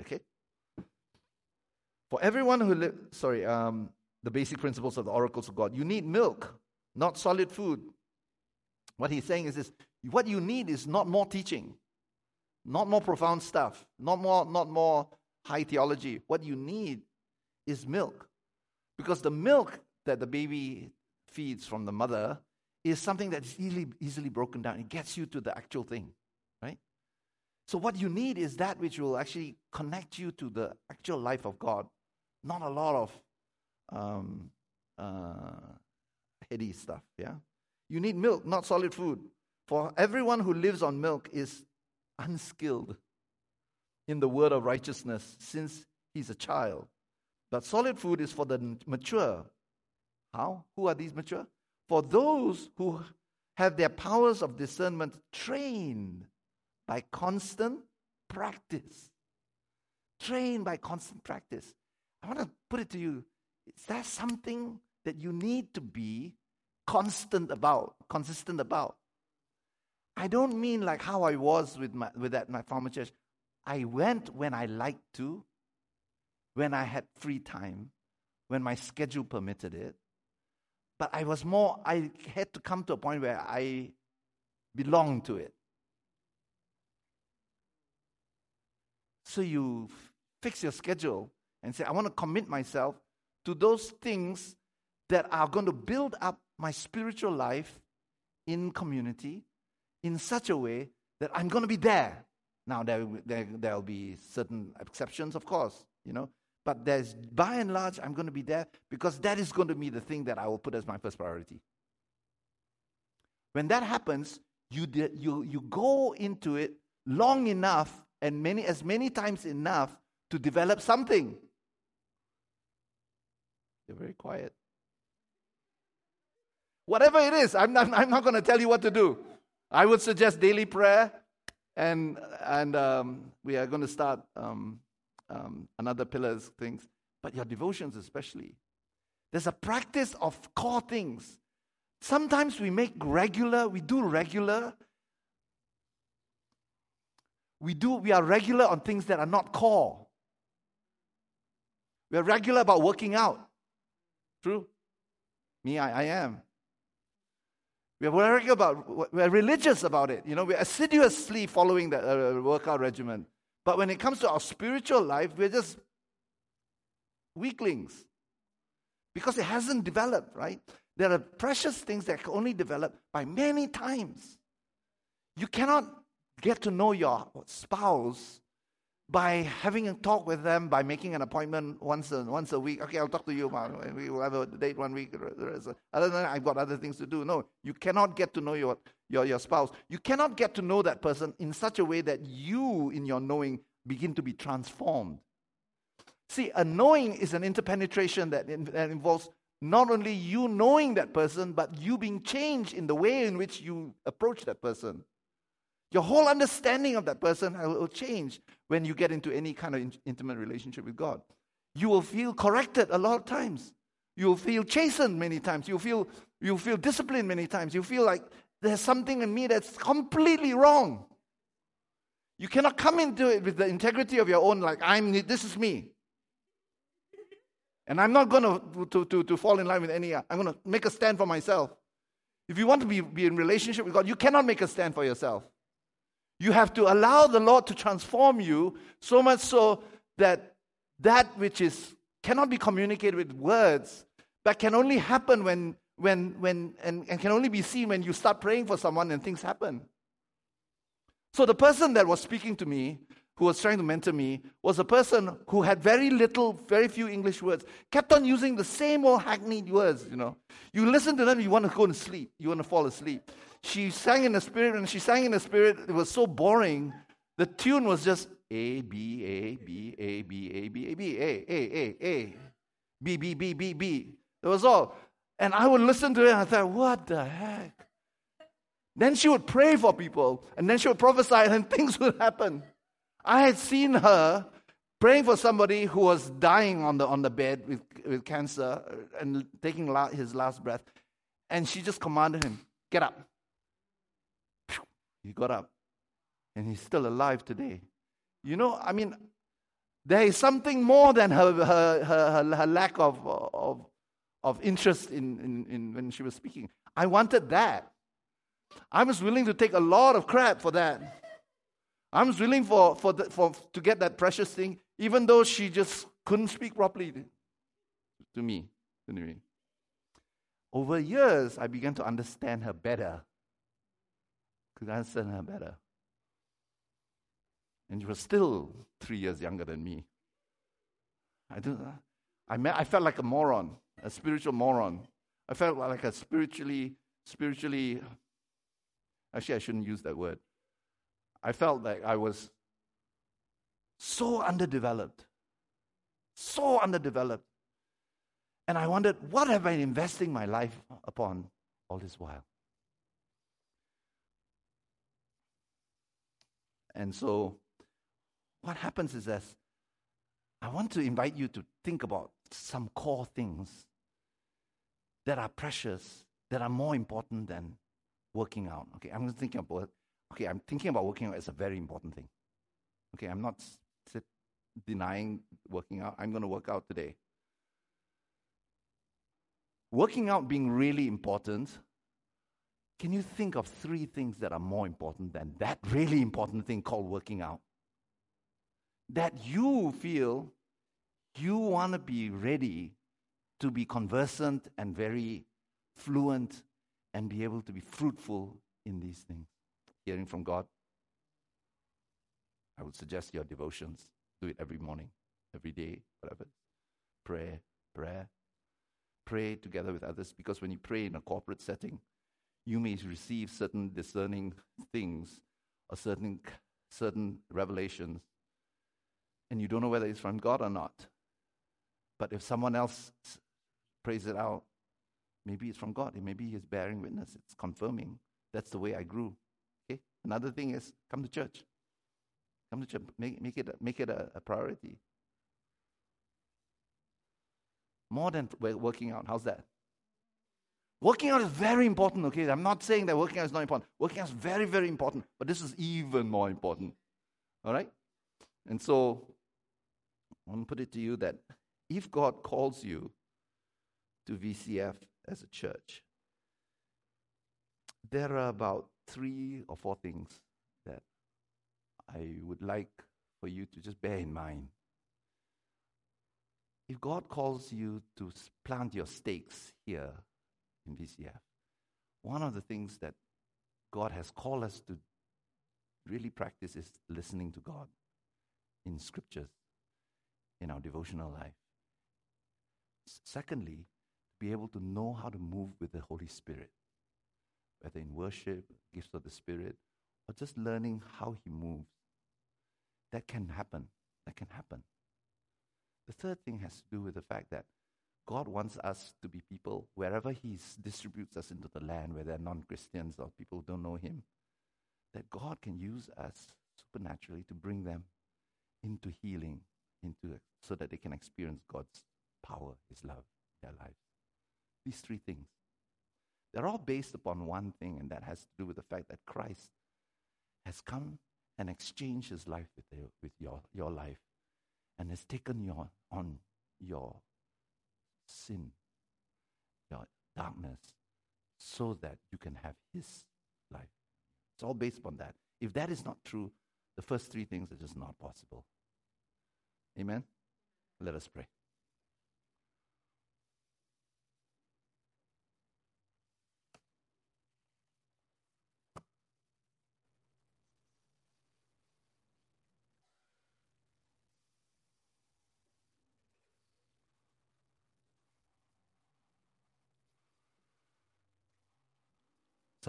Okay? For everyone who lives, sorry, um, the basic principles of the oracles of God, you need milk, not solid food. What he's saying is this what you need is not more teaching, not more profound stuff, not more, not more high theology. What you need is milk. Because the milk that the baby feeds from the mother is something that's easily, easily broken down. It gets you to the actual thing, right? So, what you need is that which will actually connect you to the actual life of God, not a lot of um, uh, heady stuff, yeah? You need milk, not solid food. For everyone who lives on milk is unskilled in the word of righteousness since he's a child. But solid food is for the mature. How? Who are these mature? For those who have their powers of discernment trained by constant practice. Trained by constant practice. I want to put it to you is that something that you need to be constant about, consistent about? I don't mean like how I was with my with that my former church. I went when I liked to, when I had free time, when my schedule permitted it. But I was more, I had to come to a point where I belonged to it. So you fix your schedule and say, I want to commit myself to those things that are going to build up my spiritual life in community in such a way that I'm going to be there. Now, there, there, there'll be certain exceptions, of course, you know, but there's, by and large, I'm going to be there because that is going to be the thing that I will put as my first priority. When that happens, you, you, you go into it long enough and many, as many times enough to develop something. You're very quiet. Whatever it is, I'm not, I'm not going to tell you what to do. I would suggest daily prayer, and, and um, we are going to start um, um, another pillars things, but your devotions especially. There's a practice of core things. Sometimes we make regular, we do regular. We do, we are regular on things that are not core. We are regular about working out. True? Me, I, I am. We are regular about, we are religious about it. You know, we're assiduously following the uh, workout regimen. But when it comes to our spiritual life, we're just weaklings because it hasn't developed, right? there are precious things that can only develop by many times. You cannot get to know your spouse by having a talk with them, by making an appointment once a, once a week. Okay, I'll talk to you. We will have a date one week. Other than that, I've got other things to do. No, you cannot get to know your, your, your spouse. You cannot get to know that person in such a way that you, in your knowing, begin to be transformed. See, a knowing is an interpenetration that, in, that involves not only you knowing that person, but you being changed in the way in which you approach that person. Your whole understanding of that person will change when you get into any kind of in- intimate relationship with God. You will feel corrected a lot of times. You'll feel chastened many times. You'll feel, you'll feel disciplined many times. You'll feel like there's something in me that's completely wrong. You cannot come into it with the integrity of your own, like, I'm, this is me. And I'm not going to, to, to, fall in line with any, I'm going to make a stand for myself. If you want to be, be in relationship with God, you cannot make a stand for yourself. You have to allow the Lord to transform you so much so that that which is cannot be communicated with words, but can only happen when, when, when and, and can only be seen when you start praying for someone and things happen. So the person that was speaking to me, who was trying to mentor me, was a person who had very little, very few English words, kept on using the same old hackneyed words, you know. You listen to them, you want to go and sleep, you want to fall asleep she sang in the spirit, and she sang in the spirit. It was so boring. The tune was just A, B, A, B, A, B, A, B, A, B, A, A, A, A, B, B, B, B, B. That was all. And I would listen to it and I thought, what the heck? Then she would pray for people, and then she would prophesy, and things would happen. I had seen her praying for somebody who was dying on the, on the bed with, with cancer and taking la- his last breath. And she just commanded him, Get up. He got up and he's still alive today. You know, I mean, there is something more than her, her, her, her lack of, uh, of, interest in, in, in when she was speaking. I wanted that. I was willing to take a lot of crap for that. I was willing for, for, the, for to get that precious thing, even though she just couldn't speak properly to, me. Anyway. Over years, I began to understand her better could understand her better. And she was still three years younger than me. I, do, I, met, I felt like a moron, a spiritual moron. I felt like a spiritually, spiritually, actually, I shouldn't use that word. I felt like I was so underdeveloped, so underdeveloped. And I wondered, what have I been investing my life upon all this while? And so, what happens is this I want to invite you to think about some core things that are precious, that are more important than working out. Okay, I'm thinking about okay, I'm thinking about working out as a very important thing. Okay, I'm not sit, denying working out. I'm going to work out today. Working out being really important can you think of three things that are more important than that really important thing called working out? That you feel you want to be ready to be conversant and very fluent and be able to be fruitful in these things. Hearing from God. I would suggest your devotions. Do it every morning, every day, whatever. Prayer, prayer. Pray together with others because when you pray in a corporate setting, you may receive certain discerning things or certain, certain revelations, and you don't know whether it's from God or not. But if someone else prays it out, maybe it's from God. Maybe He's bearing witness. It's confirming. That's the way I grew. Okay. Another thing is come to church. Come to church. Make, make it make it a, a priority. More than working out. How's that? Working out is very important, okay? I'm not saying that working out is not important. Working out is very, very important, but this is even more important. All right? And so, I want to put it to you that if God calls you to VCF as a church, there are about three or four things that I would like for you to just bear in mind. If God calls you to plant your stakes here in VCF, one of the things that God has called us to really practice is listening to God in scriptures, in our devotional life. Secondly, be able to know how to move with the Holy Spirit, whether in worship, gifts of the Spirit, or just learning how He moves. That can happen. That can happen. The third thing has to do with the fact that God wants us to be people wherever He distributes us into the land where there are non Christians or people who don't know Him, that God can use us supernaturally to bring them into healing, into so that they can experience God's power, His love their lives. These three things. They're all based upon one thing, and that has to do with the fact that Christ has come and exchanged his life with, you, with your, your life and has taken your, on your sin, your darkness, so that you can have his life. It's all based upon that. If that is not true, the first three things are just not possible. Amen? Let us pray.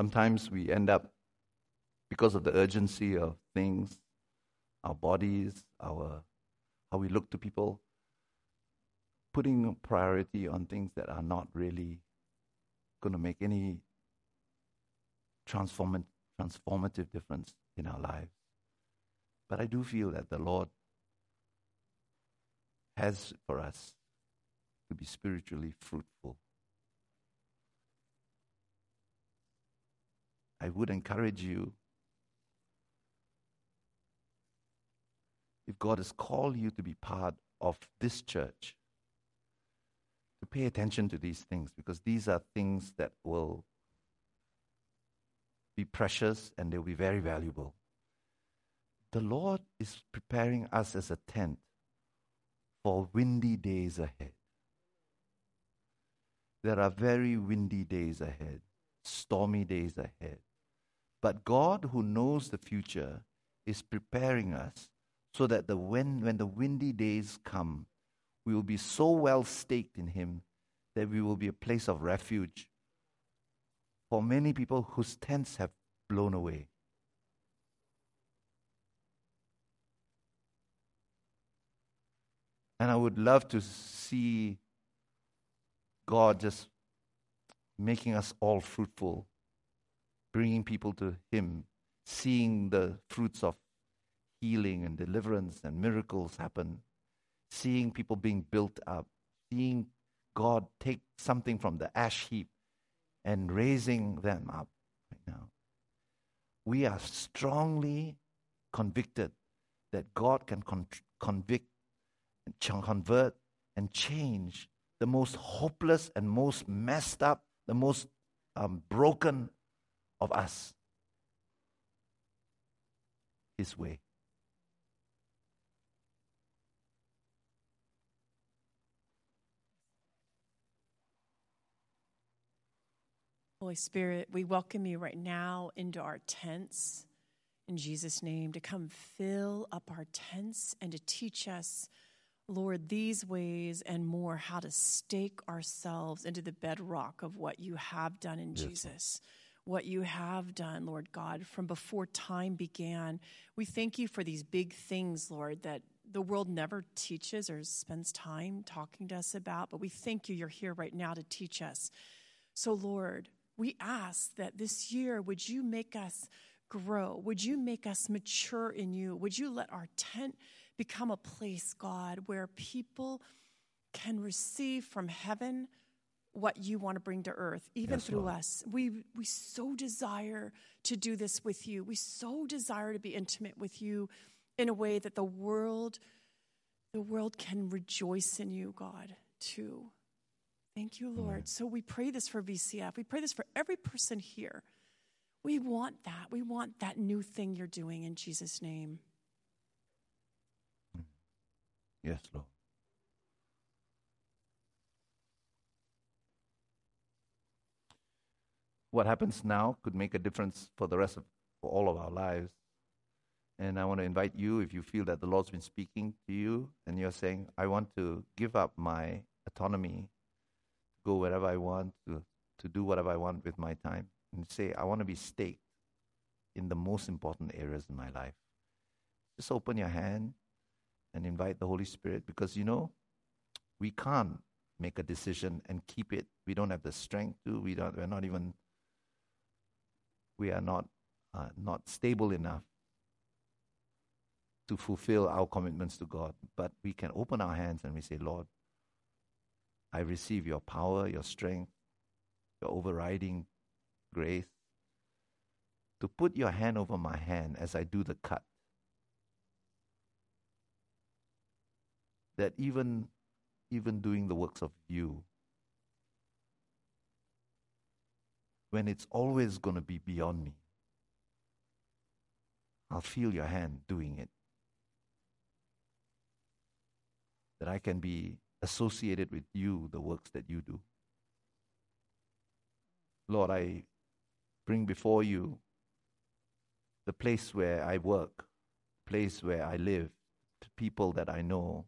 Sometimes we end up, because of the urgency of things, our bodies, our how we look to people, putting priority on things that are not really going to make any transform- transformative difference in our lives. But I do feel that the Lord has for us to be spiritually fruitful. I would encourage you if God has called you to be part of this church, to pay attention to these things because these are things that will be precious and they'll be very valuable. The Lord is preparing us as a tent for windy days ahead. There are very windy days ahead, stormy days ahead. But God, who knows the future, is preparing us so that the when, when the windy days come, we will be so well staked in Him that we will be a place of refuge for many people whose tents have blown away. And I would love to see God just making us all fruitful, bringing people to Him, seeing the fruits of healing and deliverance and miracles happen, seeing people being built up, seeing God take something from the ash heap and raising them up right now. We are strongly convicted that God can con- convict, and convert, and change the most hopeless and most messed up, the most um, broken of us His way. Holy Spirit, we welcome you right now into our tents in Jesus' name to come fill up our tents and to teach us, Lord, these ways and more, how to stake ourselves into the bedrock of what you have done in Yes, Jesus. What you have done, Lord God, from before time began. We thank you for these big things, Lord, that the world never teaches or spends time talking to us about. But we thank you, you're here right now to teach us. So, Lord, we ask that this year, would you make us grow? Would you make us mature in you? Would you let our tent become a place, God, where people can receive from heaven what you want to bring to earth, even Yes, through Lord. us? We, we so desire to do this with you. We so desire to be intimate with you in a way that the world the world can rejoice in you, God, too. Thank you, Lord. So we pray this for VCF. We pray this for every person here. We want that. We want that new thing you're doing in Jesus' name. Yes, Lord. What happens now could make a difference for the rest of for all of our lives. And I want to invite you, if you feel that the Lord's been speaking to you and you're saying, I want to give up my autonomy, go wherever I want, to, to do whatever I want with my time, and say, I want to be staked in the most important areas in my life. Just open your hand and invite the Holy Spirit because you know, we can't make a decision and keep it. We don't have the strength to, we don't, we're not even, we are not, uh, not stable enough to fulfill our commitments to God. But we can open our hands and we say, Lord, I receive your power, your strength, your overriding grace to put your hand over my hand as I do the cut. That even even doing the works of you when it's always going to be beyond me. I'll feel your hand doing it. That I can be associated with you, the works that you do. Lord, I bring before you the place where I work, place where I live, the people that I know,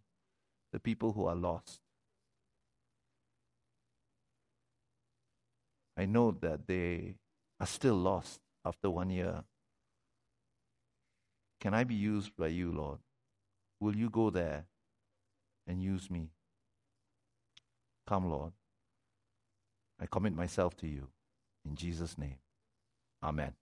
the people who are lost. I know that they are still lost after one year. Can I be used by you, Lord? Will you go there and use me? Come, Lord. I commit myself to you. In Jesus' name. Amen.